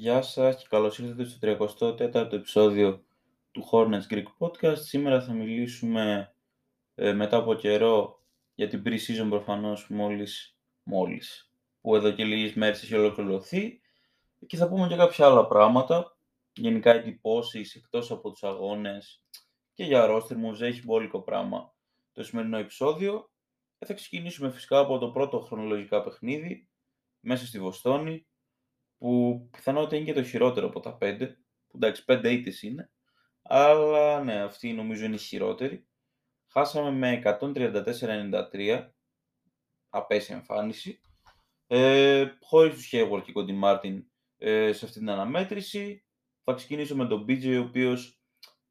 Γεια σας και καλώς ήρθατε στο 34ο επεισόδιο του Hornets Greek Podcast. Σήμερα θα μιλήσουμε ε, μετά από καιρό για την pre-season προφανώς μόλις, μόλις που εδώ και λίγες μέρες έχει ολοκληρωθεί και θα πούμε και κάποια άλλα πράγματα γενικά εντυπώσεις εκτός από τους αγώνες και για roster moves έχει μπόλικο πράγμα το σημερινό επεισόδιο. Ε, θα ξεκινήσουμε φυσικά από το πρώτο χρονολογικά παιχνίδι μέσα στη Βοστόνη που πιθανότητα είναι και το χειρότερο από τα 5, που εντάξει 5 ήττες είναι, αλλά ναι, αυτή νομίζω είναι η χειρότερη. Χάσαμε με 134-93, απέσια εμφάνιση, ε, χωρίς τους Hayward και Κόντι Μάρτιν ε, σε αυτή την αναμέτρηση. Θα ξεκινήσω με τον BJ, ο οποίος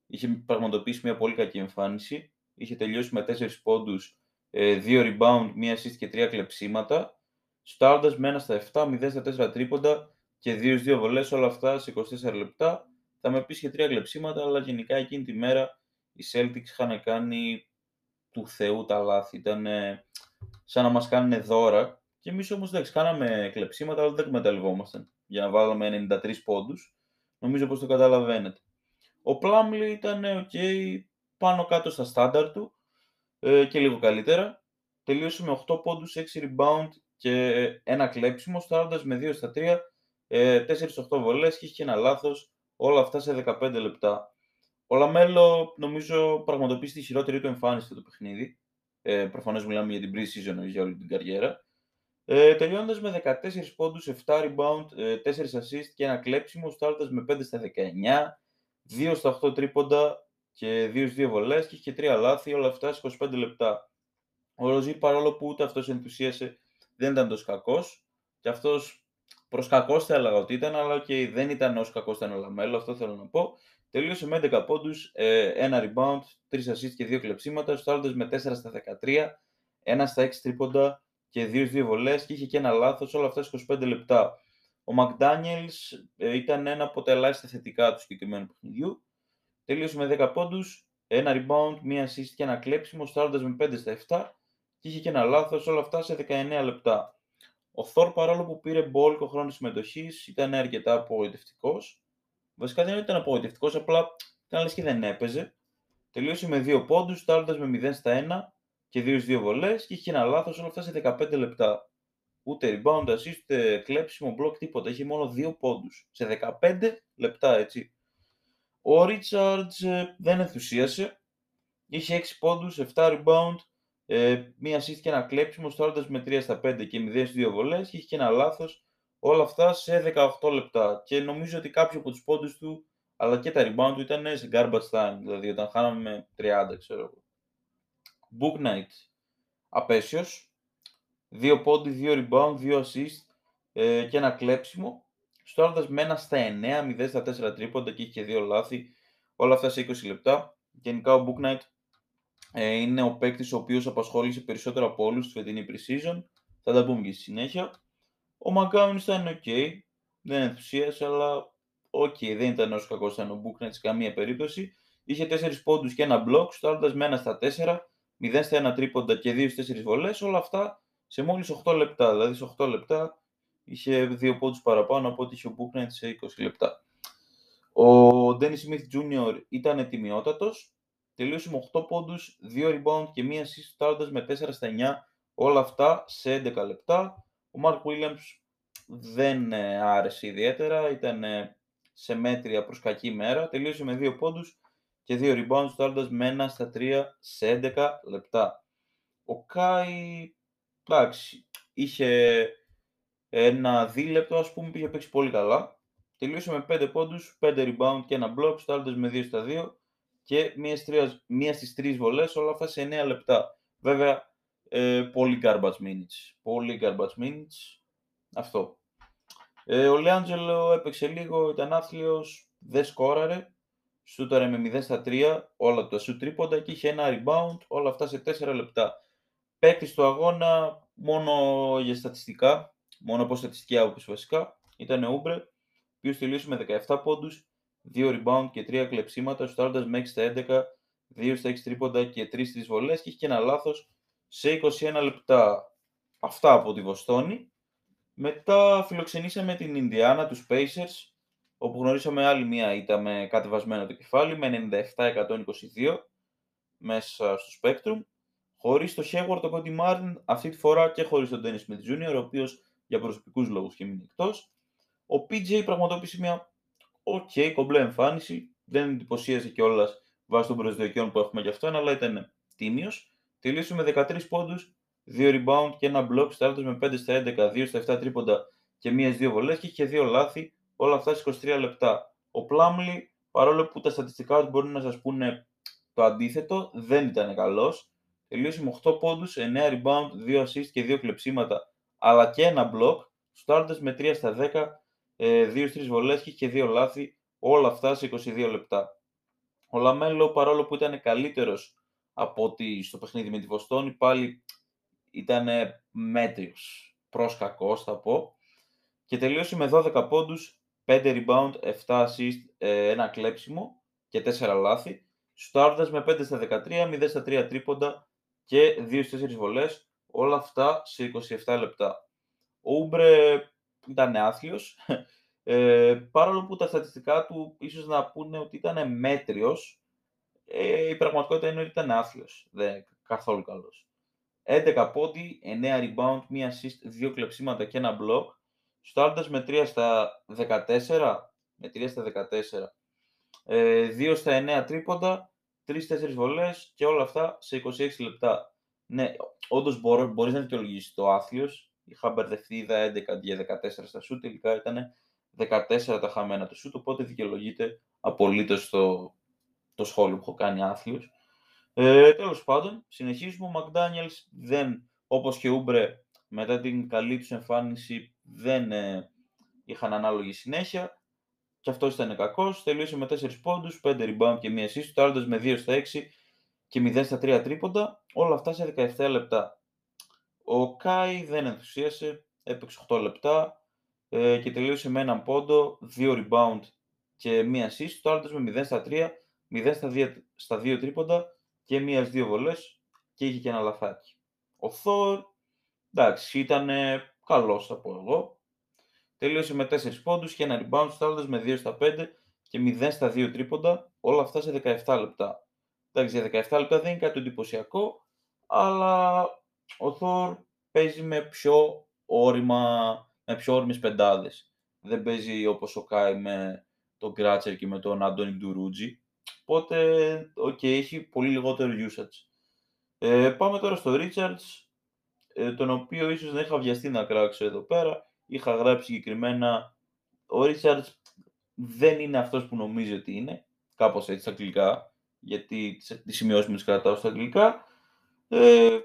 είχε πραγματοποιήσει μια πολύ κακή εμφάνιση. Είχε τελειώσει με 4 πόντους, 2 ε, rebound, 1 assist και 3 κλεψίματα. Στάροντας με 1 στα 7, 0 στα 4 τρίποντα και 2-2 βολές, όλα αυτά σε 24 λεπτά. Θα με πεις και τρία κλεψίματα, αλλά γενικά εκείνη τη μέρα οι Celtics είχαν κάνει του Θεού τα λάθη. Ήταν σαν να μας κάνουν δώρα. Και εμείς όμως εντάξει, κάναμε κλεψίματα, αλλά δεν εκμεταλλευόμασταν για να βάλουμε 93 πόντους. Νομίζω πως το καταλαβαίνετε. Ο Plumlee ήταν ok, πάνω κάτω στα στάνταρ του ε, και λίγο καλύτερα. Τελείωσε με 8 πόντους, 6 rebound και ένα κλέψιμο, σουτάροντας με 2 στα 3 ε, 4-8 βολές και είχε και ένα λάθος, όλα αυτά σε 15 λεπτά. Ο Λαμέλο νομίζω πραγματοποιήσει τη χειρότερη του εμφάνιση το παιχνίδι. Ε, προφανώς μιλάμε για την pre-season, για όλη την καριέρα. Ε, Τελειώνοντας με 14 πόντους, 7 rebound, 4 ε, assist και ένα κλέψιμο, σουτάροντας με 5 στα 19, 2 στα 8 τρίποντα και 2 2 βολές και είχε 3 λάθη, όλα αυτά σε 25 λεπτά. Ο Ροζί παρόλο που ούτε αυτός ενθουσίασε δεν ήταν τόσο κακός και αυτός Προς κακός θα έλεγα ότι ήταν, αλλά και δεν ήταν όσο κακός ήταν ο Λαμέλο, αυτό θέλω να πω. Τελείωσε με 11 πόντους, ε, ένα rebound, 3 assists και 2 κλεψίματα. Σουτάροντας με 4 στα 13, 1 στα 6 τρίποντα και 2-2 βολές και είχε και ένα λάθος, όλα αυτά σε 25 λεπτά. Ο McDaniels ε, ήταν ένα από τα ελάχιστα θετικά του συγκεκριμένου παιχνιδιού. Τελείωσε με 10 πόντους, ένα rebound, μία assist και ένα κλέψιμο, στάροντα με 5 στα 7 και είχε και ένα λάθος, όλα αυτά σε 19 λεπτά. Ο Θόρ παρόλο που πήρε μπόλικο χρόνο συμμετοχής ήταν αρκετά απογοητευτικός. Βασικά δεν ήταν απογοητευτικός, απλά ήταν λε και δεν έπαιζε. Τελείωσε με 2 πόντους, στάλοντα με 0 στα 1 και 2-2 βολές και είχε ένα λάθος όλα αυτά σε 15 λεπτά. Ούτε rebound, assist, ούτε κλέψιμο, μπλοκ, τίποτα. Είχε μόνο 2 πόντους. Σε 15 λεπτά, έτσι. Ο Ρίτσαρτ δεν ενθουσίασε. Είχε 6 πόντους, 7 rebound, ε, μία assist και ένα κλέψιμο, στάροντας με 3 στα 5 και 0 2 βολές και είχε και ένα λάθος. Όλα αυτά σε 18 λεπτά. Και νομίζω ότι κάποιοι από τους πόντους του αλλά και τα rebound του ήταν σε garbage time. Δηλαδή όταν χάναμε με 30, ξέρω εγώ. Book Night. Απέσιος. 2 πόντι, 2 rebound, 2 assist ε, και ένα κλέψιμο. Στάροντας με ένα στα 9, 0 στα 4 τρίποντα και είχε και 2 λάθη. Όλα αυτά σε 20 λεπτά. Γενικά ο Book Night ε, είναι ο παίκτης ο οποίος απασχόλησε περισσότερο από όλους στη φετινή pre-season. Θα τα πούμε και στη συνέχεια. Ο Μακάουνι ήταν ok, δεν ενθουσίασε, αλλά ok, δεν ήταν όσο κακός ήταν ο Μπούκνετς σε καμία περίπτωση. Είχε 4 πόντους και ένα μπλοκ, στάροντα με ένα στα 4, 0 στα 1 τρίποντα και 2 στις 4 βολές. Όλα αυτά σε μόλις 8 λεπτά. Δηλαδή σε 8 λεπτά είχε 2 πόντους παραπάνω από ό,τι είχε ο Μπούκνετς σε 20 λεπτά. Ο Ντένις Σμιθ Jr. ήταν τιμιότατο, τελείωσε με 8 πόντους, 2 rebound και μία assist φτάνοντας με 4 στα 9, όλα αυτά σε 11 λεπτά. Ο Mark Williams δεν ε, άρεσε ιδιαίτερα, ήταν ε, σε μέτρια προς κακή μέρα, τελείωσε με 2 πόντους και 2 rebounds φτάνοντας με 1 στα 3 σε 11 λεπτά. Ο Κάι, εντάξει, είχε ένα δίλεπτο, ας πούμε, πήγε παίξει πολύ καλά. Τελείωσε με 5 πόντους, 5 rebound και ένα block, φτάνοντας με 2 στα 2 και μίας, στις μίας στις τρεις βολές, όλα αυτά σε 9 λεπτά. Βέβαια, ε, πολύ garbage minutes. Πολύ garbage minutes. Αυτό. Ε, ο Λεάντζελο έπαιξε λίγο, ήταν άθλιος, δεν σκόραρε. Σούταρε με 0 στα 3, όλα τα σου τρίποντα και είχε ένα rebound, όλα αυτά σε 4 λεπτά. Παίκτης του αγώνα, μόνο για στατιστικά, μόνο από στατιστική άποψη βασικά, ήταν ο Ούμπρε, ο οποίος τελείωσε με 17 πόντους, 2 rebound και 3 κλεψίματα, στάροντας με 6 στα 11, 2 στα 6 τρίποντα και 3 στις βολές και έχει και ένα λάθος σε 21 λεπτά. Αυτά από τη Βοστόνη. Μετά φιλοξενήσαμε την Ινδιάνα, τους Pacers, όπου γνωρίσαμε άλλη μία ήττα με κατεβασμένο το κεφάλι, με 97-122 μέσα στο Spectrum, χωρίς το Hayward, το Cody Martin, αυτή τη φορά και χωρίς τον Dennis Smith Jr., ο οποίος για προσωπικούς λόγους και μείνει εκτός. Ο PJ πραγματοποίησε μια ok, κομπλέ εμφάνιση, δεν εντυπωσίασε κιόλας βάσει των προσδοκιών που έχουμε γι' αυτόν, αλλά ήταν τίμιος. Τελείωσε με 13 πόντους, 2 rebound και ένα block, στάρτος με 5 στα 11, 2 στα 7 τρίποντα και μίας δύο βολές και είχε δύο λάθη, όλα αυτά σε 23 λεπτά. Ο Πλάμλι, παρόλο που τα στατιστικά του μπορεί να σας πούνε το αντίθετο, δεν ήταν καλός. Τελείωσε με 8 πόντους, 9 rebound, 2 assist και 2 κλεψίματα, αλλά και ένα block. Στάρτες με 3 στα 10, 2-3 βολές και είχε δύο λάθη, όλα αυτά σε 22 λεπτά. Ο Λαμέλο, παρόλο που ήταν καλύτερος από ότι στο παιχνίδι με τη Βοστόνη, πάλι ήταν μέτριος, προς κακός θα πω, και τελείωσε με 12 πόντους, 5 rebound, 7 assist, ε, ένα κλέψιμο και 4 λάθη. Σουτάροντας με 5 στα 13, 0 στα 3 τρίποντα και 2 4 βολές, όλα αυτά σε 27 λεπτά. Ο Ούμπρε ήταν άθλιος, ε, παρόλο που τα στατιστικά του ίσως να πούνε ότι ήταν μέτριος, ε, η πραγματικότητα είναι ότι ήταν άθλιος, δεν καθόλου καλός. 11 πόντι, 9 rebound, 1 assist, 2 κλεψίματα και ένα block, στάροντας με 3 στα 14, με 3 στα 14, ε, 2 στα 9 τρίποντα, 3-4 βολές και όλα αυτά σε 26 λεπτά. Ναι, όντως μπορείς να δικαιολογήσεις το άθλιος, είχα μπερδευτεί, είδα 11 για 14 στα σου, τελικά ήταν 14 τα χαμένα του σουτ, οπότε δικαιολογείται απολύτως το, το σχόλιο που έχω κάνει άθλιος. Ε, Τέλος πάντων, συνεχίζουμε. Ο Μακδάνιελς δεν, όπως και Ούμπρε, μετά την καλή τους εμφάνιση, δεν ε, είχαν ανάλογη συνέχεια. Και αυτός ήταν κακός. Τελείωσε με 4 πόντους, 5 rebound και 1 assist. Το με 2 στα 6 και 0 στα 3 τρίποντα. Όλα αυτά σε 17 λεπτά. Ο Κάι δεν ενθουσίασε, έπαιξε 8 λεπτά ε, και τελείωσε με έναν πόντο, 2 rebound και μία assist. Το άλλο με 0 στα 3, 0 στα 2, στα 2 τρίποντα και μίας δύο βολές και είχε και ένα λαθάκι. Ο Θόρ, εντάξει, ήταν καλός θα πω εγώ. Τελείωσε με 4 πόντους και ένα rebound, στο με 2 στα 5 και 0 στα 2 τρίποντα, όλα αυτά σε 17 λεπτά. Εντάξει, για 17 λεπτά δεν είναι κάτι εντυπωσιακό, αλλά ο Θόρ παίζει με πιο ώριμα, με πιο ώριμες πεντάδες. Δεν παίζει όπως ο Κάι με τον Κράτσερ και με τον Αντώνι Ντουρούτζι. Οπότε, ok, okay, έχει πολύ λιγότερο usage. Ε, πάμε τώρα στο Richards, ε, τον οποίο ίσως δεν είχα βιαστεί να κράξω εδώ πέρα. Είχα γράψει συγκεκριμένα, ο Richards δεν είναι αυτός που νομίζει ότι είναι, κάπως έτσι στα αγγλικά, γιατί τις σημειώσεις μου τις κρατάω στα αγγλικά. Ε,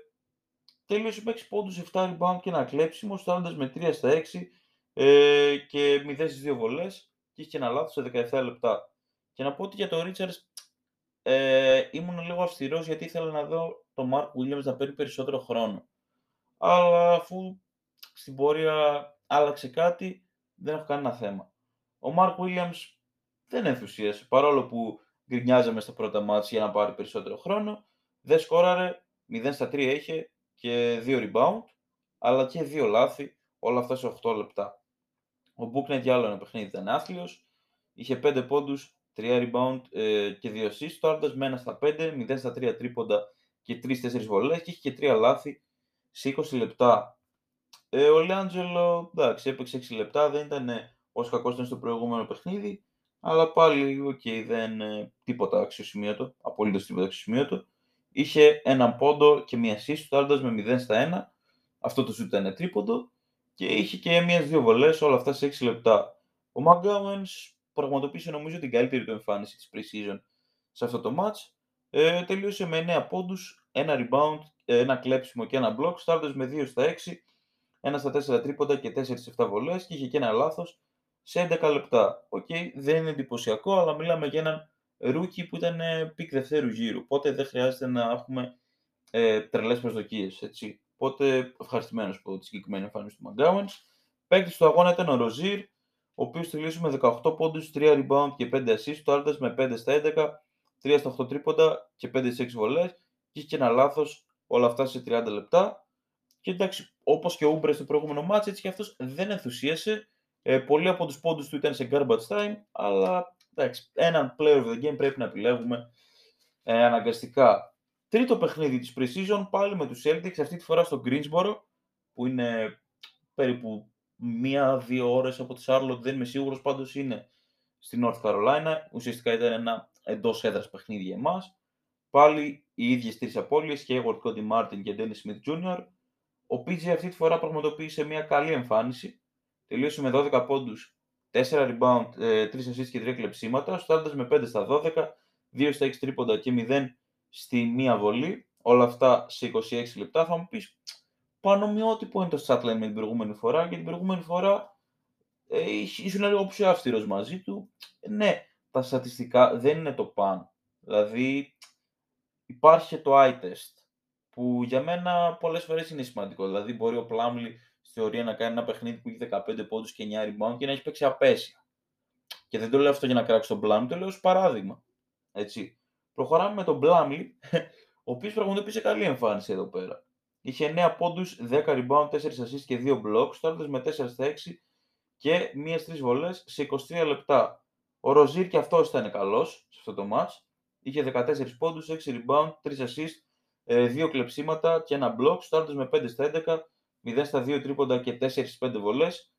Τέλειωσε με 6 πόντους, 7 rebound και ένα κλέψιμο, στάνοντας με 3 στα 6 ε, και 0 στις 2 βολές και είχε και ένα λάθος σε 17 λεπτά. Και να πω ότι για τον Richards ε, ήμουν λίγο αυστηρός γιατί ήθελα να δω τον Mark Williams να παίρνει περισσότερο χρόνο. Αλλά αφού στην πορεία άλλαξε κάτι, δεν έχω κανένα θέμα. Ο Mark Williams δεν ενθουσίασε, παρόλο που γκρινιάζαμε στα πρώτα μάτια για να πάρει περισσότερο χρόνο. Δεν σκόραρε, 0 στα 3 είχε και 2 rebound, αλλά και 2 λάθη, όλα αυτά σε 8 λεπτά. Ο Booknet για άλλο ένα παιχνίδι ήταν άθλιος, είχε 5 πόντους, 3 rebound ε, και 2 assists, το άλλο με 1 στα 5, 0 στα 3 τρίποντα και 3-4 βολές και είχε και 3 λάθη σε 20 λεπτά. Ε, ο Λιάντζελο, εντάξει, έπαιξε 6 λεπτά, δεν ήταν όσο κακός ήταν στο προηγούμενο παιχνίδι, αλλά πάλι, ok, okay, δεν ε, τίποτα αξιοσημείωτο, απολύτως τίποτα αξιοσημείωτο. Είχε έναν πόντο και μία assist, σουτάροντας με 0 στα 1. Αυτό το σουτ ήταν τρίποντο. Και είχε και μία-δύο βολές, όλα αυτά σε 6 λεπτά. Ο Μαγκάουεν πραγματοποίησε νομίζω την καλύτερη του εμφάνιση της pre-season σε αυτό το match. Ε, τελείωσε με 9 πόντους, ένα rebound, ε, ένα κλέψιμο και ένα block. Σουτάροντας με 2 στα 6, ένα στα 4 τρίποντα και 4 σε 7 βολές και είχε και ένα λάθος σε 11 λεπτά. Ok, okay, δεν είναι εντυπωσιακό, αλλά μιλάμε για έναν rookie που ήταν pick δευτέρου γύρου. Οπότε δεν χρειάζεται να έχουμε ε, τρελές προσδοκίες. Οπότε ευχαριστημένος από τη συγκεκριμένη εμφάνιση του McGowens. Παίκτης του αγώνα ήταν ο Ροζίρ, ο οποίος τελείωσε με 18 πόντους, 3 rebound και 5 assists. Το Άρντα με 5 στα 11, 3 στα 8 τρίποντα και 5 σε 6 βολές. Και είχε και ένα λάθος όλα αυτά σε 30 λεπτά. Και εντάξει, όπως και ο Ούμπρες στο προηγούμενο μάτσο, έτσι και αυτός δεν ενθουσίασε. Ε, πολλοί από τους πόντους του ήταν σε garbage time, αλλά εντάξει, έναν player of the game πρέπει να επιλέγουμε ε, αναγκαστικά. Τρίτο παιχνίδι της Precision, πάλι με τους Celtics, αυτή τη φορά στο Greensboro, που είναι περίπου μία-δύο ώρες από τη Charlotte, δεν είμαι σίγουρος, πάντως είναι στη North Carolina. Ουσιαστικά ήταν ένα εντός έδρας παιχνίδι για εμάς. Πάλι οι ίδιες τρεις απώλειες, Hayward, Cody Martin και Dennis Smith Jr. Ο PG αυτή τη φορά πραγματοποίησε μια καλή εμφάνιση. Τελείωσε με 12 πόντους, 4 rebound, 3 ε, assists και 3 κλεψίματα, στάρτας με 5 στα 12, 2 στα 6 τρίποντα και 0 στη μία βολή. Όλα αυτά σε 26 λεπτά. Θα μου πεις, πανομοιότυπο είναι το statline με την προηγούμενη φορά και την προηγούμενη φορά ε, ήσουν λίγο πιο αυστηρός μαζί του. Ναι, τα στατιστικά δεν είναι το παν. Δηλαδή, υπάρχει και το eye test, που για μένα πολλές φορές είναι σημαντικό. Δηλαδή, μπορεί ο Πλάμλι στη θεωρία να κάνει ένα παιχνίδι που έχει 15 πόντους και 9 rebound και να έχει παίξει απέσια. Και δεν το λέω αυτό για να κράξει τον Πλάμλι, το λέω ως παράδειγμα. Έτσι. Προχωράμε με τον Πλάμλι, ο οποίος πραγματοποιήσε καλή εμφάνιση εδώ πέρα. Είχε 9 πόντους, 10 rebound, 4 assists και 2 blocks, τώρα με 4 στα 6 και μίας τρεις βολές σε 23 λεπτά. Ο Ροζίρ και αυτός ήταν καλός σε αυτό το match. Είχε 14 πόντους, 6 rebound, 3 assist, 2 ε, κλεψίματα και ένα block. Στάρτος με 5 στα 11, 0 στα 2 τρίποντα και 4-5 βολές.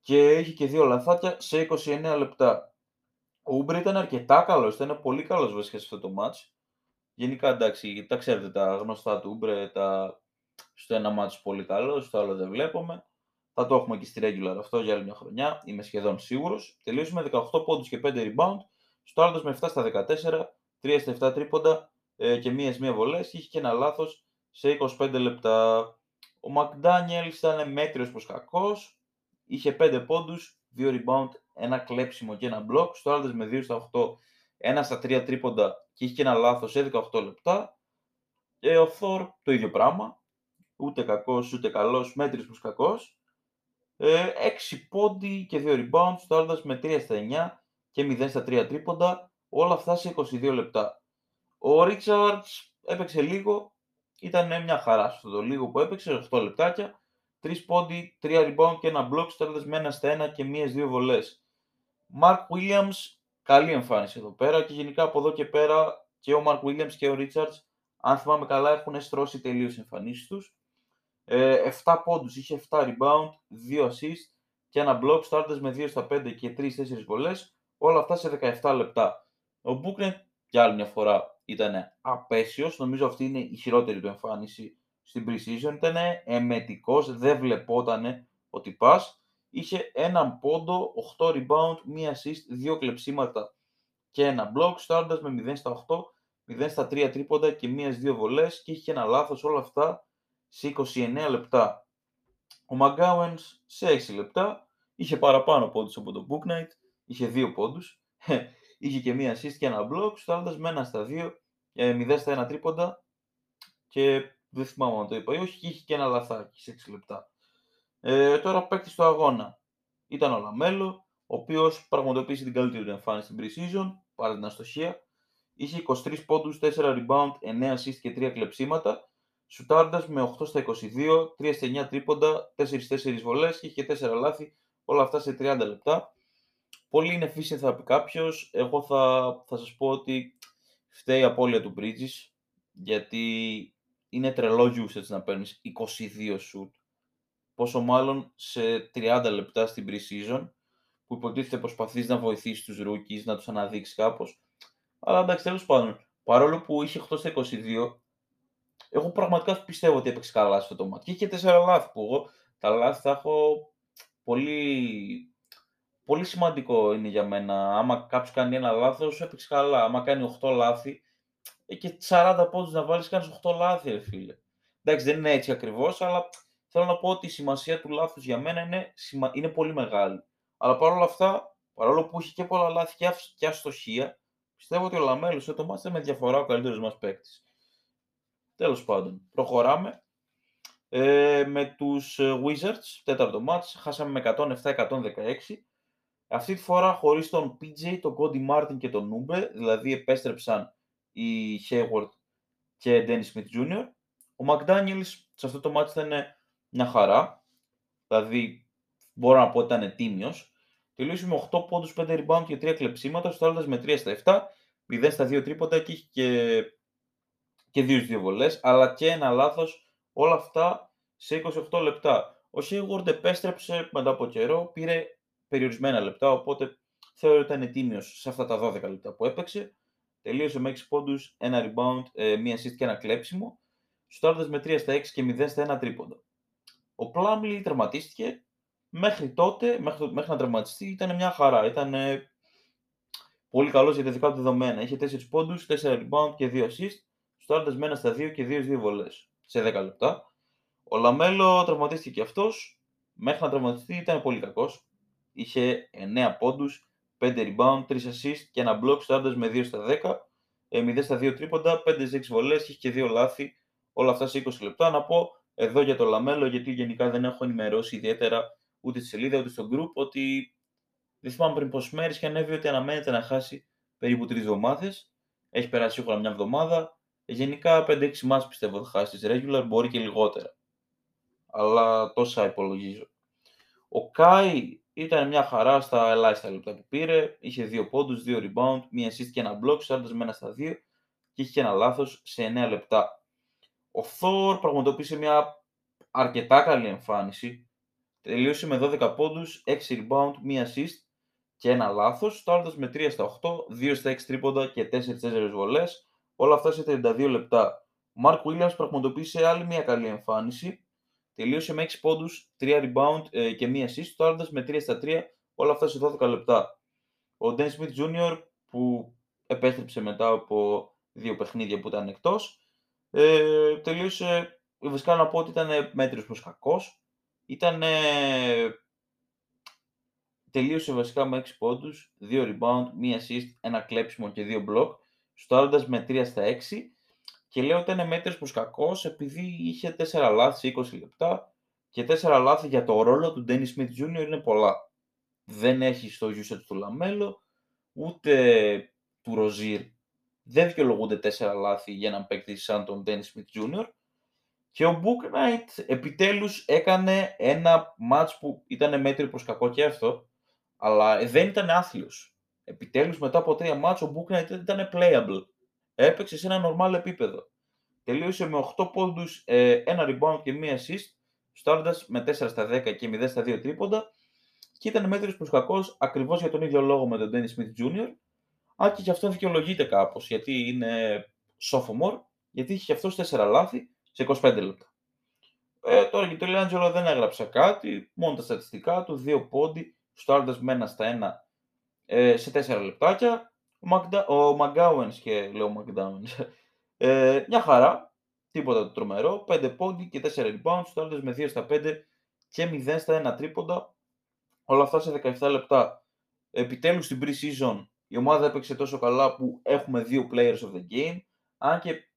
Και είχε και 2 λαθάτια σε 29 λεπτά. Ο Ούμπρε ήταν αρκετά καλός, ήταν πολύ καλός βασικά σε αυτό το match. Γενικά εντάξει, τα ξέρετε τα γνωστά του Ούμπρε, τα... στο ένα match πολύ καλός, στο άλλο δεν βλέπουμε. Θα το έχουμε και στη regular αυτό για άλλη μια χρονιά, είμαι σχεδόν σίγουρος. Τελείωσαμε με 18 πόντους και 5 rebound. Στο άλλο με 7 στα 14, 3 στα 7 τρίποντα ε, και μία μία βολές. Είχε και ένα λάθος σε 25 λεπτά. Ο Μακδάνιελ ήταν μέτριος προς κακός. Είχε 5 πόντους, 2 rebound, ένα κλέψιμο και ένα block. Στο άλλο με 2 στα 8, 1 στα 3 τρίποντα και είχε και ένα λάθος σε 18 λεπτά. Και ο Θόρ το ίδιο πράγμα. Ούτε κακός ούτε καλός, μέτριος προς κακός. 6 ε, πόντι και 2 rebounds, το με 3 στα 9 και 0 στα 3 τρίποντα, όλα αυτά σε 22 λεπτά. Ο Ρίτσαρτς έπαιξε λίγο, ήταν μια χαρά στο το λίγο που έπαιξε, 8 λεπτάκια, 3 πόντι, 3 rebound και ένα block, το με 1 στα 1 και 1-2 βολές. Mark Williams, καλή εμφάνιση εδώ πέρα και γενικά από εδώ και πέρα και ο Mark Williams και ο Richards, αν θυμάμαι καλά, έχουν στρώσει τελείως εμφανίσεις τους. 7 ε, πόντους, είχε 7 rebound, 2 assist και ένα block, starters με 2 στα 5 και 3-4 βολές, όλα αυτά σε 17 λεπτά. Ο Μπούκνετ για άλλη μια φορά ήταν απέσιος, νομίζω αυτή είναι η χειρότερη του εμφάνιση στην pre-season, ήταν εμετικός, δεν βλεπότανε ότι πας, είχε έναν πόντο, 8 rebound, 1 assist, 2 κλεψίματα και ένα block, starters με 0 στα 8, 0 στα 3 τρίποντα και 1-2 βολές. Και είχε ένα λάθος όλα αυτά σε 29 λεπτά. Ο Μαγκάουενς σε 6 λεπτά είχε παραπάνω πόντους από τον Bouknight, είχε 2 πόντους, είχε και μία assist και ένα block, σουτάροντας με ένα στα 2, 0 ε, στα 1 τρίποντα και δεν θυμάμαι αν το είπα ή όχι, και είχε και ένα λαθάκι σε 6 λεπτά. Ε, τώρα παίκτης του αγώνα ήταν ο Λαμέλο, ο οποίος πραγματοποίησε την καλύτερη του εμφάνιση στην pre-season, παρά την αστοχία. Είχε 23 πόντους, 4 rebound, 9 assist και 3 κλεψίματα σουτάροντας με 8 στα 22, 3 στα 9 τρίποντα, 4-4 βολές και είχε 4 λάθη, όλα αυτά σε 30 λεπτά. Πολύ είναι efficient θα πει κάποιος. Εγώ θα, θα σας πω ότι φταίει η απώλεια του Bridges, γιατί είναι τρελό usage να παίρνεις 22 shoot. Πόσο μάλλον σε 30 λεπτά στην pre-season, που υποτίθεται προσπαθείς να βοηθήσεις τους rookies, να τους αναδείξεις κάπως. Αλλά εντάξει, τέλος πάντων, παρόλο που είχε 8 στα 22, εγώ πραγματικά πιστεύω ότι έπαιξε καλά σε αυτό το μάτι. Και είχε τέσσερα λάθη που εγώ τα λάθη θα έχω πολύ, πολύ σημαντικό είναι για μένα. Άμα κάποιος κάνει ένα λάθος, έπαιξε καλά. Άμα κάνει 8 λάθη, ε, και 40 πόντους να βάλεις, κάνεις 8 λάθη, ρε φίλε. Εντάξει, δεν είναι έτσι ακριβώς, αλλά θέλω να πω ότι η σημασία του λάθους για μένα είναι, είναι πολύ μεγάλη. Αλλά παρόλα αυτά, παρόλο που είχε και πολλά λάθη και, αστοχία, πιστεύω ότι ο Λαμέλος σε το μάτι με διαφορά ο καλύτερος μας παίκτης. Τέλος πάντων, προχωράμε. Ε, με τους ε, Wizards, τέταρτο μάτς, χάσαμε με 107-116. Αυτή τη φορά χωρίς τον PJ, τον Cody Martin και τον Νούμπε, δηλαδή επέστρεψαν οι Hayward και Dennis Smith Jr. Ο McDaniels σε αυτό το μάτς ήταν μια χαρά, δηλαδή μπορώ να πω ότι ήταν τίμιος. Τελείωσε με 8 πόντους, 5 rebound και 3 κλεψίματα, στέλνοντα με 3 στα 7, 0 στα 2 τρίποτα και είχε και, και 2 βολές, αλλά και ένα λάθος. Όλα αυτά σε 28 λεπτά. Ο Σίγουρντ επέστρεψε μετά από καιρό, πήρε περιορισμένα λεπτά, οπότε θεωρώ ότι ήταν τίμιος σε αυτά τα 12 λεπτά που έπαιξε. Τελείωσε με 6 πόντους, ένα rebound, ε, μία assist και ένα κλέψιμο. Στάροντα με 3 στα 6 και 0 στα 1 τρίποντα. Ο Πλάμλι τερματίστηκε. Μέχρι τότε, μέχρι, μέχρι να τραυματιστεί, ήταν μια χαρά. Ήταν ε, πολύ καλός για τα δικά του δεδομένα. Είχε 4 πόντους, 4 rebound και 2 assist. Σουτάροντας με 1 στα 2 και 2 2 βολές σε 10 λεπτά. Ο Λαμέλο τραυματίστηκε και αυτός. Μέχρι να τραυματιστεί ήταν πολύ κακός. Είχε 9 πόντους, 5 rebound, 3 assist και ένα block σουτάροντας με 2 στα 10. 0 ε, στα 2 τρίποντα, 5 6 βολές, είχε και 2 λάθη. Όλα αυτά σε 20 λεπτά. Να πω εδώ για το Λαμέλο, γιατί γενικά δεν έχω ενημερώσει ιδιαίτερα ούτε στη σελίδα ούτε στο group, ότι δεν θυμάμαι πριν πόσες μέρες και ανέβει ότι αναμένεται να χάσει περίπου τρεις εβδομάδες. Έχει περάσει σίγουρα μια εβδομάδα. Ε, γενικά 5-6 μάτς πιστεύω θα χάσει regular, μπορεί και λιγότερα. Αλλά τόσα υπολογίζω. Ο Κάι ήταν μια χαρά στα ελάχιστα λεπτά που πήρε. Είχε 2 πόντους, 2 rebound, μία assist και ένα block, 40 με ένα στα 2 και είχε και ένα λάθος σε 9 λεπτά. Ο Θόρ πραγματοποίησε μια αρκετά καλή εμφάνιση. Τελείωσε με 12 πόντους, 6 rebound, 1 assist και ένα λάθος, στάροντας με 3 στα 8, 2 στα 6 τρίποντα και 4-4 βολές, όλα αυτά σε 32 λεπτά. Ο Μάρκ Williams πραγματοποίησε άλλη μια καλή εμφάνιση, τελείωσε με 6 πόντους, 3 rebound ε, και 1 assist, στάροντας με 3 στα 3, όλα αυτά σε 12 λεπτά. Ο Dan Smith Jr. που επέστρεψε μετά από δύο παιχνίδια που ήταν εκτός, ε, τελείωσε, βασικά να πω ότι ήταν μέτριος προς κακός. Ήταν, τελείωσε βασικά με 6 πόντους, 2 rebound, 1 assist, ένα κλέψιμο και 2 block, στάροντας με 3 στα 6 και λέω ότι ήταν μέτριος προς κακός επειδή είχε 4 λάθη σε 20 λεπτά και 4 λάθη για το ρόλο του Dennis Smith Jr. είναι πολλά. Δεν έχει στο usage του Λαμέλο, ούτε του Ροζίρ δεν δικαιολογούνται τέσσερα λάθη για έναν παίκτη σαν τον Dennis Smith Jr. Και ο Bouknight επιτέλους έκανε ένα match που ήταν μέτριο προς κακό και αυτό, αλλά δεν ήταν άθλιος. Επιτέλους μετά από τρία match ο Bouknight ήταν playable. Έπαιξε σε ένα normal επίπεδο. Τελείωσε με 8 πόντους, ε, ένα rebound και μία assist, στάροντας με 4 στα 10 και 0 στα 2 τρίποντα και ήταν μέτριος προς κακός ακριβώς για τον ίδιο λόγο με τον Dennis Smith Jr. Αν και γι' αυτό δικαιολογείται κάπως, γιατί είναι sophomore, γιατί είχε και αυτός 4 λάθη σε 25 λεπτά. Ε, τώρα για το Λιάντζελο δεν έγραψα κάτι, μόνο τα στατιστικά του, 2 πόντι, στο με ένα στα 1 ε, σε 4 λεπτάκια. Ο, Μαγκα, ο Μαγκάουενς και λέω Μαγκάουενς, ε, μια χαρά, τίποτα το τρομερό, 5 πόντι και 4 rebounds, στο με 2 στα 5 και 0 στα 1 τρίποντα, όλα αυτά σε 17 λεπτά. Επιτέλους στην pre-season η ομάδα έπαιξε τόσο καλά που έχουμε δύο players of the game, αν και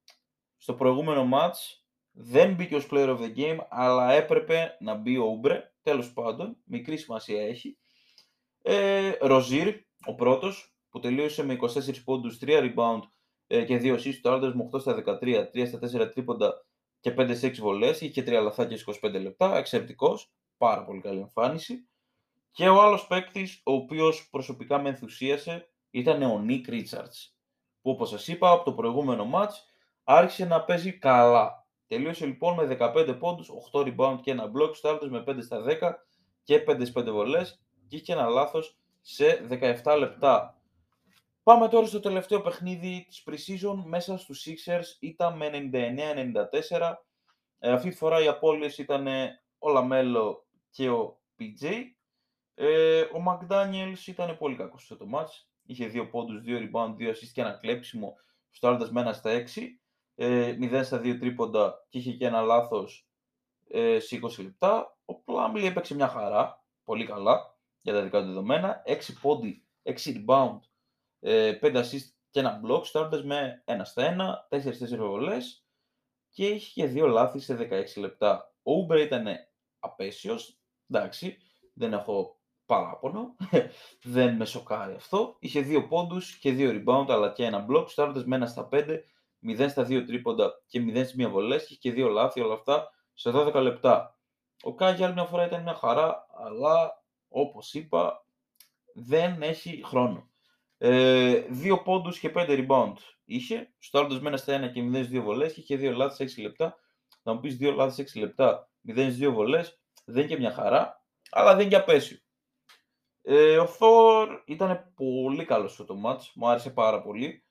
στο προηγούμενο match δεν μπήκε ως player of the game, αλλά έπρεπε να μπει ο Ούμπρε, τέλος πάντων, μικρή σημασία έχει. Ε, Ροζίρ, ο πρώτος, που τελείωσε με 24 πόντους, 3 rebound ε, και 2 assists, το άλλο με 8 στα 13, 3 στα 4 τρίποντα και 5 σε 6 βολές, είχε 3 λαθάκια σε 25 λεπτά, εξαιρετικός, πάρα πολύ καλή εμφάνιση. Και ο άλλος παίκτης, ο οποίος προσωπικά με ενθουσίασε, ήταν ο Νίκ Ρίτσαρτς, που όπως σας είπα από το προηγούμενο μάτς άρχισε να παίζει καλά. Τελείωσε λοιπόν με 15 πόντους, 8 rebound και ένα block, στάρτος με 5 στα 10 και 5 5 βολές και είχε ένα λάθος σε 17 λεπτά. Πάμε τώρα στο τελευταίο παιχνίδι της pre-season μέσα στους Sixers, ήταν με 99-94. Ε, αυτή τη φορά οι απώλειες ήταν ο Λαμέλο και ο PJ. Ε, ο McDaniels ήταν πολύ κακός σ' αυτό το match είχε 2 πόντους, 2 rebound, 2 assist και ένα κλέψιμο, σουτάροντας με ένα στα 6, ε, 0 στα 2 τρίποντα και είχε και ένα λάθος ε, σε 20 λεπτά. Ο Πλάμλι έπαιξε μια χαρά, πολύ καλά για τα δικά του δεδομένα, 6 πόντι, 6 rebound, ε, 5 assist και ένα block, στάροντας με 1 στα 1, 4-4 βολές και είχε και 2 λάθη σε 16 λεπτά. Ο Ούμπερ ήταν απέσιος, εντάξει, δεν έχω παράπονο. δεν με σοκάρει αυτό. Είχε δύο πόντους και δύο rebound, αλλά και ένα block. Στάροντα με ένα στα 5, 0 στα 2 τρίποντα και 0 στις μία βολές. Είχε και δύο λάθη, όλα αυτά σε 12 λεπτά. Ο Κάι για άλλη μια φορά ήταν μια χαρά, αλλά όπως είπα δεν έχει χρόνο. Ε, δύο πόντους και πέντε rebound είχε. Στο άλλο μένα στα 1 και 0 2 βολές και είχε δύο λάθη σε 6 λεπτά. Να μου πεις δύο λάθη σε 6 λεπτά, 0 2 βολές, δεν είναι και μια χαρά, αλλά δεν είναι και απέσιο. Ε, ο Θόρ ήταν πολύ καλός αυτό το match, μου άρεσε πάρα πολύ.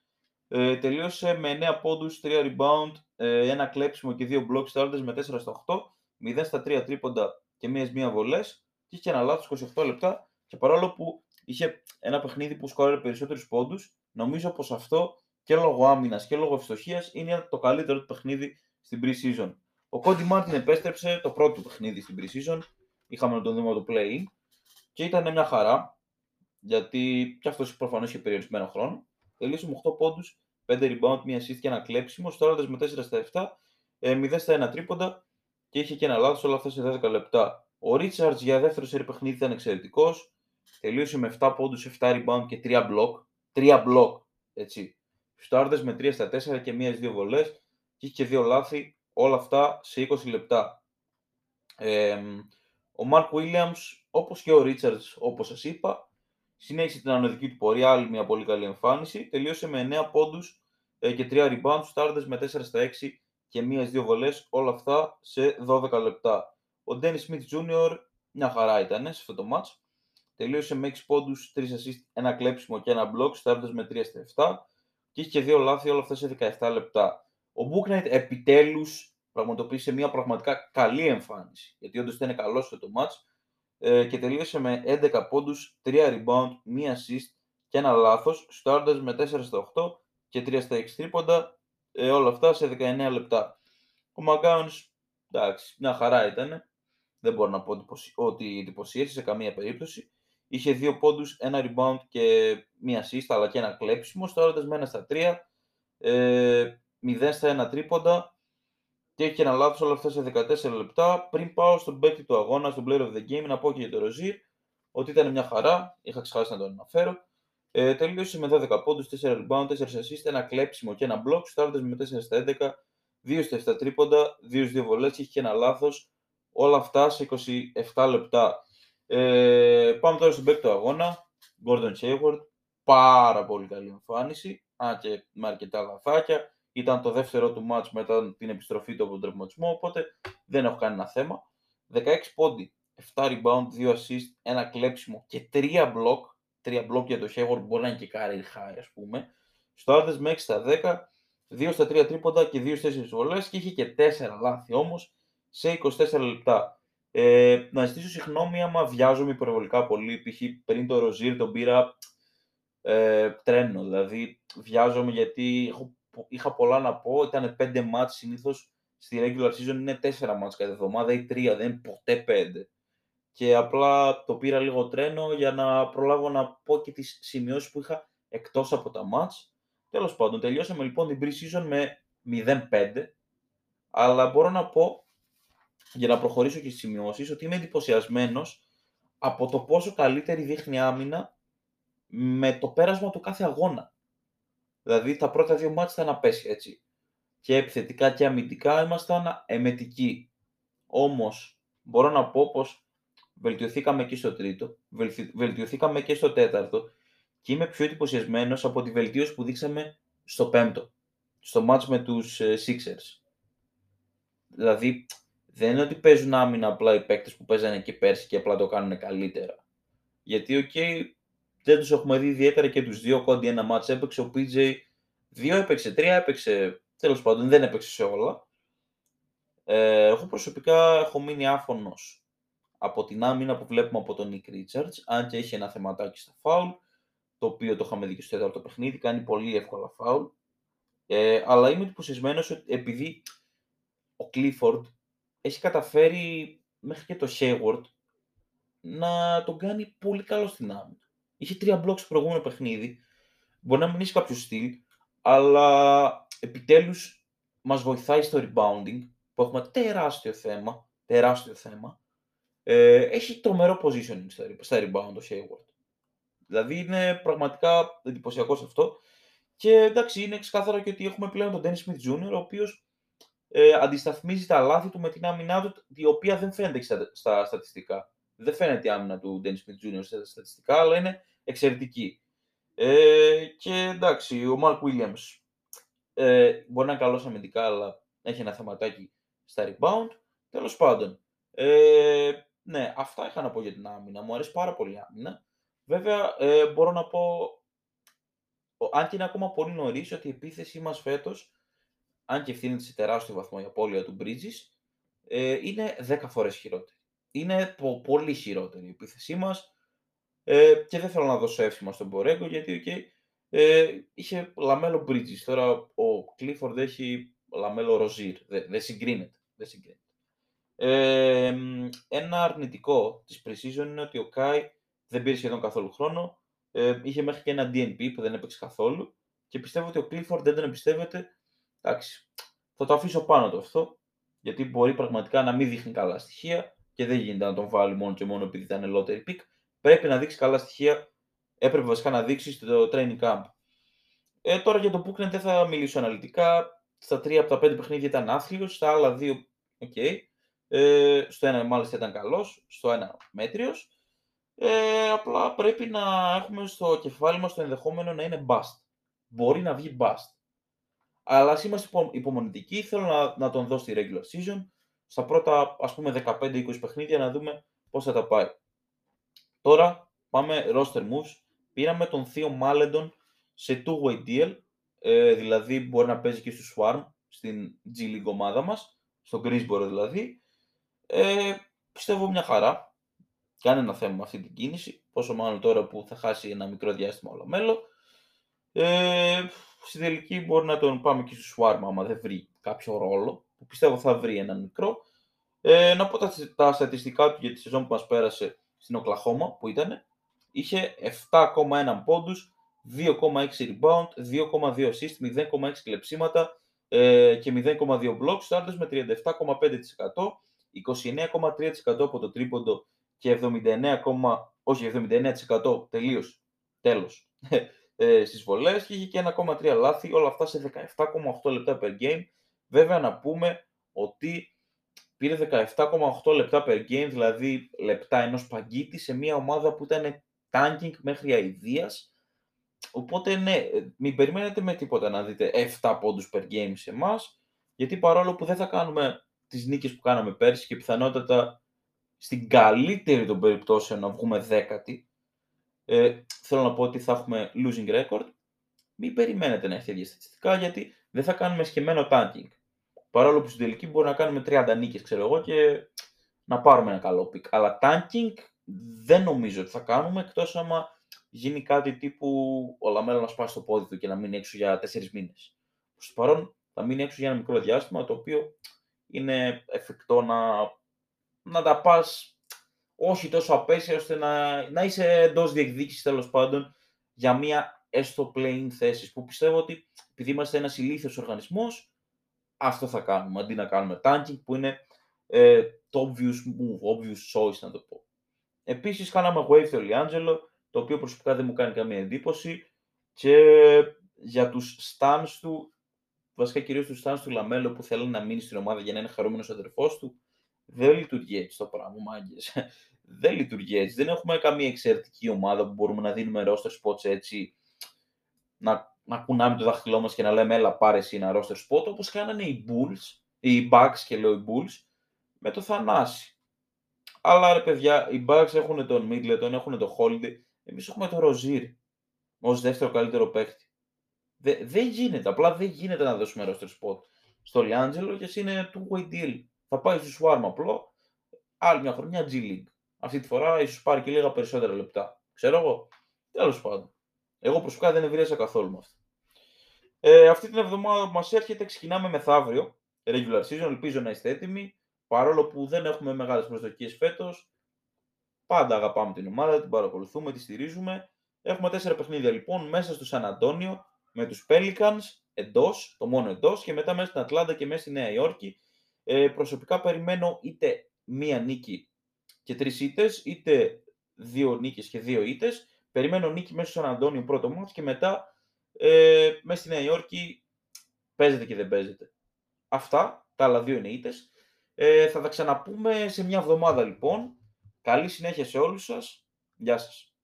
Ε, τελείωσε με 9 πόντους, 3 rebound, ε, ένα κλέψιμο και 2 blocks starters με 4 στα 8, 0 στα 3 τρίποντα και μία μία βολές και είχε ένα λάθος 28 λεπτά και παρόλο που είχε ένα παιχνίδι που σκόραρε περισσότερους πόντους, νομίζω πως αυτό και λόγω άμυνας και λόγω ευστοχίας είναι το καλύτερο του παιχνίδι στην pre-season. Ο Κόντι Μάρτιν επέστρεψε το πρώτο παιχνίδι στην pre-season, είχαμε να τον δούμε το play και ήταν μια χαρά, γιατί και αυτός προφανώς είχε περιορισμένο χρόνο. Τελείωσε με 8 πόντους, 5 rebound, μία assist και ένα κλέψιμο, στρώνοντας με 4 στα 7, 0 ε, στα 1 τρίποντα και είχε και ένα λάθος όλα αυτά σε 10 λεπτά. Ο Ρίτσαρτς για δεύτερο σερι παιχνίδι ήταν εξαιρετικός, τελείωσε με 7 πόντους, 7 rebound και 3 block, 3 block, έτσι. Στάρτες με 3 στα 4 και μίας 2 βολές και είχε και 2 λάθη, όλα αυτά σε 20 λεπτά. Ε, ο Μαρκ Williams, όπως και ο Richards, όπως σας είπα, συνέχισε την ανωδική του πορεία, άλλη μια πολύ καλή εμφάνιση. Τελείωσε με 9 πόντους ε, και 3 rebounds, στάρτες με 4 στα 6 και μίας 2 βολές, όλα αυτά σε 12 λεπτά. Ο Dennis Smith Jr. μια χαρά ήταν σε αυτό το match. Τελείωσε με 6 πόντους, 3 assist, ένα κλέψιμο και ένα block, στάρτες με 3 στα 7 και είχε και 2 λάθη, όλα αυτά σε 17 λεπτά. Ο Booknight επιτέλους πραγματοποίησε μια πραγματικά καλή εμφάνιση, γιατί όντως ήταν καλός σε το match ε, και τελείωσε με 11 πόντους, 3 rebound, 1 assist και ένα λάθος, στάροντας με 4 στα 8 και 3 στα 6 τρίποντα, ε, όλα αυτά σε 19 λεπτά. Ο Μαγκάουνς, εντάξει, μια χαρά ήταν, δεν μπορώ να πω ότι εντυπωσίασε σε καμία περίπτωση. Είχε 2 πόντους, 1 rebound και 1 assist, αλλά και ένα κλέψιμο, στάροντας με 1 στα 3, ε, 0 στα 1 τρίποντα, και έχει ένα λάθος όλα αυτά σε 14 λεπτά. Πριν πάω στον παίκτη του αγώνα, στον player of the game, να πω και για το Ροζίρ ότι ήταν μια χαρά. Είχα ξεχάσει να τον αναφέρω. Ε, τελείωσε με 12 πόντους, 4 rebound, 4 assist, ένα κλέψιμο και ένα block. Στάρτε με 4 στα 11, 2 στα 7 τρίποντα, 2 2 βολές. Είχε και ένα λάθος. Όλα αυτά σε 27 λεπτά. Ε, πάμε τώρα στον παίκτη του αγώνα. Gordon Hayward. Πάρα πολύ καλή εμφάνιση. Αν και με αρκετά λαθάκια. Ήταν το δεύτερο του μάτς μετά την επιστροφή του από τον τραυματισμό, οπότε δεν έχω κανένα θέμα. 16 πόντι, 7 rebound, 2 assist, ένα κλέψιμο και 3 block. 3 block για το Hayward μπορεί να είναι και career high, ας πούμε. Στο Άρδες με 6 στα 10, 2 στα 3 τρίποντα και 2 στις 4 βολές και είχε και 4 λάθη όμως σε 24 λεπτά. Ε, να ζητήσω συγγνώμη άμα βιάζομαι υπερβολικά πολύ, π.χ. πριν το Ροζίρ τον πήρα ε, τρένο, δηλαδή βιάζομαι γιατί έχω είχα πολλά να πω. Ήταν πέντε μάτς συνήθως στη regular season είναι τέσσερα μάτς κάθε εβδομάδα ή τρία, δεν είναι ποτέ πέντε. Και απλά το πήρα λίγο τρένο για να προλάβω να πω και τις σημειώσεις που είχα εκτός από τα μάτς. Τέλος πάντων, τελειώσαμε λοιπόν την pre-season με 0-5, αλλά μπορώ να πω, για να προχωρήσω και στις σημειώσεις, ότι είμαι εντυπωσιασμένος από το πόσο καλύτερη δείχνει άμυνα με το πέρασμα του κάθε αγώνα. Δηλαδή τα πρώτα δύο μάτια ήταν απέσια, έτσι. Και επιθετικά και αμυντικά ήμασταν εμετικοί. Όμως μπορώ να πω πως βελτιωθήκαμε και στο τρίτο, βελτιωθήκαμε και στο τέταρτο και είμαι πιο εντυπωσιασμένος από τη βελτίωση που δείξαμε στο πέμπτο, στο μάτς με τους ε, Sixers. Δηλαδή, δεν είναι ότι παίζουν άμυνα απλά οι παίκτες που παίζανε και πέρσι και απλά το κάνουν καλύτερα. Γιατί, οκ, δεν τους έχουμε δει ιδιαίτερα και τους δύο κόντι ένα ματς. Έπαιξε ο PJ, δύο έπαιξε, τρία έπαιξε, τέλος πάντων δεν έπαιξε σε όλα. Ε, εγώ προσωπικά έχω μείνει άφωνος από την άμυνα που βλέπουμε από τον Nick Richards, αν και έχει ένα θεματάκι στα φάουλ, το οποίο το είχαμε δει και στο τέταρτο παιχνίδι, κάνει πολύ εύκολα φάουλ. Ε, αλλά είμαι εντυπωσιασμένος ότι επειδή ο Clifford έχει καταφέρει μέχρι και το Hayward να τον κάνει πολύ καλό στην άμυνα. Είχε τρία μπλοκ στο προηγούμενο παιχνίδι. Μπορεί να μην έχει κάποιο στυλ, αλλά επιτέλους μας βοηθάει στο rebounding, που έχουμε τεράστιο θέμα, τεράστιο θέμα. Ε, έχει τρομερό positioning στα rebound ο Hayward. Δηλαδή είναι πραγματικά εντυπωσιακό αυτό. Και εντάξει, είναι ξεκάθαρο και ότι έχουμε πλέον τον Dennis Smith Jr., ο οποίος ε, αντισταθμίζει τα λάθη του με την άμυνά του, η οποία δεν φαίνεται στα, στα στατιστικά. Δεν φαίνεται η άμυνα του Dennis Smith Jr. στα στατιστικά, αλλά είναι εξαιρετική. Ε, και εντάξει, ο Mark Williams ε, μπορεί να είναι καλός αμυντικά, αλλά έχει ένα θεματάκι στα rebound. Τέλος πάντων, ε, ναι, αυτά είχα να πω για την άμυνα. Μου αρέσει πάρα πολύ η άμυνα. Βέβαια, ε, μπορώ να πω, αν και είναι ακόμα πολύ νωρίς, ότι η επίθεσή μας φέτος, αν και ευθύνεται σε τεράστιο βαθμό η απώλεια του Bridges, ε, είναι 10 φορές χειρότερη. Είναι πολύ χειρότερη η επίθεσή μας. Ε, και δεν θέλω να δώσω εύσημα στον Μπορέγκο, γιατί okay, ε, είχε λαμέλο Bridges. Τώρα ο Clifford έχει λαμέλο Ροζίρ. Δεν, δεν συγκρίνεται. Δεν συγκρίνεται. Ε, ένα αρνητικό της Precision είναι ότι ο Kai δεν πήρε σχεδόν καθόλου χρόνο. Ε, είχε μέχρι και ένα DNP που δεν έπαιξε καθόλου. Και πιστεύω ότι ο Clifford δεν τον εμπιστεύεται. Εντάξει, θα το αφήσω πάνω το αυτό. Γιατί μπορεί πραγματικά να μην δείχνει καλά στοιχεία και δεν γίνεται να τον βάλει μόνο και μόνο επειδή ήταν lottery pick. Πρέπει να δείξει καλά στοιχεία. Έπρεπε βασικά να δείξει στο training camp. Ε, τώρα για το Booknet δεν θα μιλήσω αναλυτικά. Στα τρία από τα πέντε παιχνίδια ήταν άθλιος, στα άλλα δύο, okay. Ε, στο ένα μάλιστα ήταν καλός, στο ένα μέτριος. Ε, απλά πρέπει να έχουμε στο κεφάλι μας το ενδεχόμενο να είναι bust. Μπορεί να βγει bust. Αλλά ας είμαστε υπομονητικοί, θέλω να, να τον δω στη regular season, στα πρώτα ας πούμε 15-20 παιχνίδια να δούμε πώς θα τα πάει. Τώρα πάμε roster moves. Πήραμε τον Θείο Μάλεντον σε two-way deal, ε, δηλαδή μπορεί να παίζει και στο Swarm, στην G League ομάδα μας, στο Greensboro δηλαδή. Ε, πιστεύω μια χαρά. Κάνει ένα θέμα με αυτή την κίνηση. Πόσο μάλλον τώρα που θα χάσει ένα μικρό διάστημα όλο μέλλον. Ε, στην τελική μπορεί να τον πάμε και στο Σουάρμα άμα δεν βρει κάποιο ρόλο. Που πιστεύω θα βρει ένα μικρό. Ε, να πω τα, τα στατιστικά του για τη σεζόν που μας πέρασε στην Οκλαχώμα που ήταν. Είχε 7,1 πόντους, 2,6 rebound, 2,2 assist, 0,6 κλεψίματα ε, και 0,2 blocks. Στάρτες με 37,5%. 29,3% από το τρίποντο και 79, όχι 79% τελείως, τέλος, ε, στις βολές και είχε και 1,3 λάθη, όλα αυτά σε 17,8 λεπτά per game. Βέβαια να πούμε ότι πήρε 17,8 λεπτά per game, δηλαδή λεπτά ενός παγκίτη σε μια ομάδα που ήταν tanking μέχρι αηδίας. Οπότε ναι, μην περιμένετε με τίποτα να δείτε 7 πόντους per game σε εμάς, γιατί παρόλο που δεν θα κάνουμε τις νίκες που κάναμε πέρσι και πιθανότατα στην καλύτερη των περιπτώσεων να βγούμε δέκατη, ε, θέλω να πω ότι θα έχουμε losing record. Μην περιμένετε να έχετε ίδια στατιστικά γιατί δεν θα κάνουμε σχεμένο tanking. Παρόλο που στην τελική μπορεί να κάνουμε 30 νίκες, ξέρω εγώ, και να πάρουμε ένα καλό pick. Αλλά tanking δεν νομίζω ότι θα κάνουμε, εκτός άμα γίνει κάτι τύπου ο Λαμέλο να σπάσει το πόδι του και να μείνει έξω για 4 μήνες. Στο παρόν θα μείνει έξω για ένα μικρό διάστημα, το οποίο είναι εφικτό να, να τα πας όχι τόσο απαίσια ώστε να, να είσαι εντός διεκδίκησης τέλος πάντων για μια έστω play-in θέση που πιστεύω ότι επειδή είμαστε ένας ηλίθιος οργανισμός, αυτό θα κάνουμε αντί να κάνουμε tanking που είναι ε, το obvious move, obvious choice να το πω. Επίσης, κάναμε waive το Liangelo, το οποίο προσωπικά δεν μου κάνει καμία εντύπωση και για τους stans του βασικά κυρίως τους stans του Λαμέλο που θέλει να μείνει στην ομάδα για να είναι χαρούμενος αδερφός του, δεν λειτουργεί έτσι το πράγμα, μάγκες. δεν λειτουργεί έτσι. Δεν έχουμε καμία εξαιρετική ομάδα που μπορούμε να δίνουμε roster spots έτσι, να, να κουνάμε το δάχτυλό μας και να λέμε έλα πάρε εσύ ένα roster spot, όπως κάνανε οι Bulls, οι Bucks και λέω οι Bulls, με το Θανάση. Αλλά ρε παιδιά, οι Bucks έχουν τον Middleton, έχουν τον Holiday, εμείς έχουμε τον Rozier ως δεύτερο καλύτερο παίκτη. Δεν, γίνεται. Απλά δεν γίνεται να δώσουμε roster spot στο Λιάντζελο και είναι two-way deal. Θα πάει στο Swarm απλό, άλλη μια χρονιά G League. Αυτή τη φορά ίσως πάρει και λίγα περισσότερα λεπτά. Ξέρω εγώ. Τέλος πάντων. Εγώ προσωπικά δεν ευρίασα καθόλου με αυτό. Ε, αυτή την εβδομάδα που μας έρχεται ξεκινάμε μεθαύριο. Regular season, ελπίζω να είστε έτοιμοι. Παρόλο που δεν έχουμε μεγάλες προσδοκίες φέτος, πάντα αγαπάμε την ομάδα, την παρακολουθούμε, τη στηρίζουμε. Έχουμε τέσσερα παιχνίδια λοιπόν μέσα στο Σαν Αντώνιο με τους Pelicans εντός, το μόνο εντός και μετά μέσα στην Ατλάντα και μέσα στη Νέα Υόρκη. Ε, προσωπικά περιμένω είτε μία νίκη και τρεις ήττες, είτε δύο νίκες και δύο ήττες. Περιμένω νίκη μέσα στο Σαν Αντώνιο πρώτο ματς και μετά ε, μέσα στη Νέα Υόρκη παίζεται και δεν παίζεται. Αυτά. Τα άλλα δύο είναι ήττες. Ε, θα τα ξαναπούμε σε μια εβδομάδα λοιπόν. Καλή συνέχεια σε όλους σας. Γεια σας.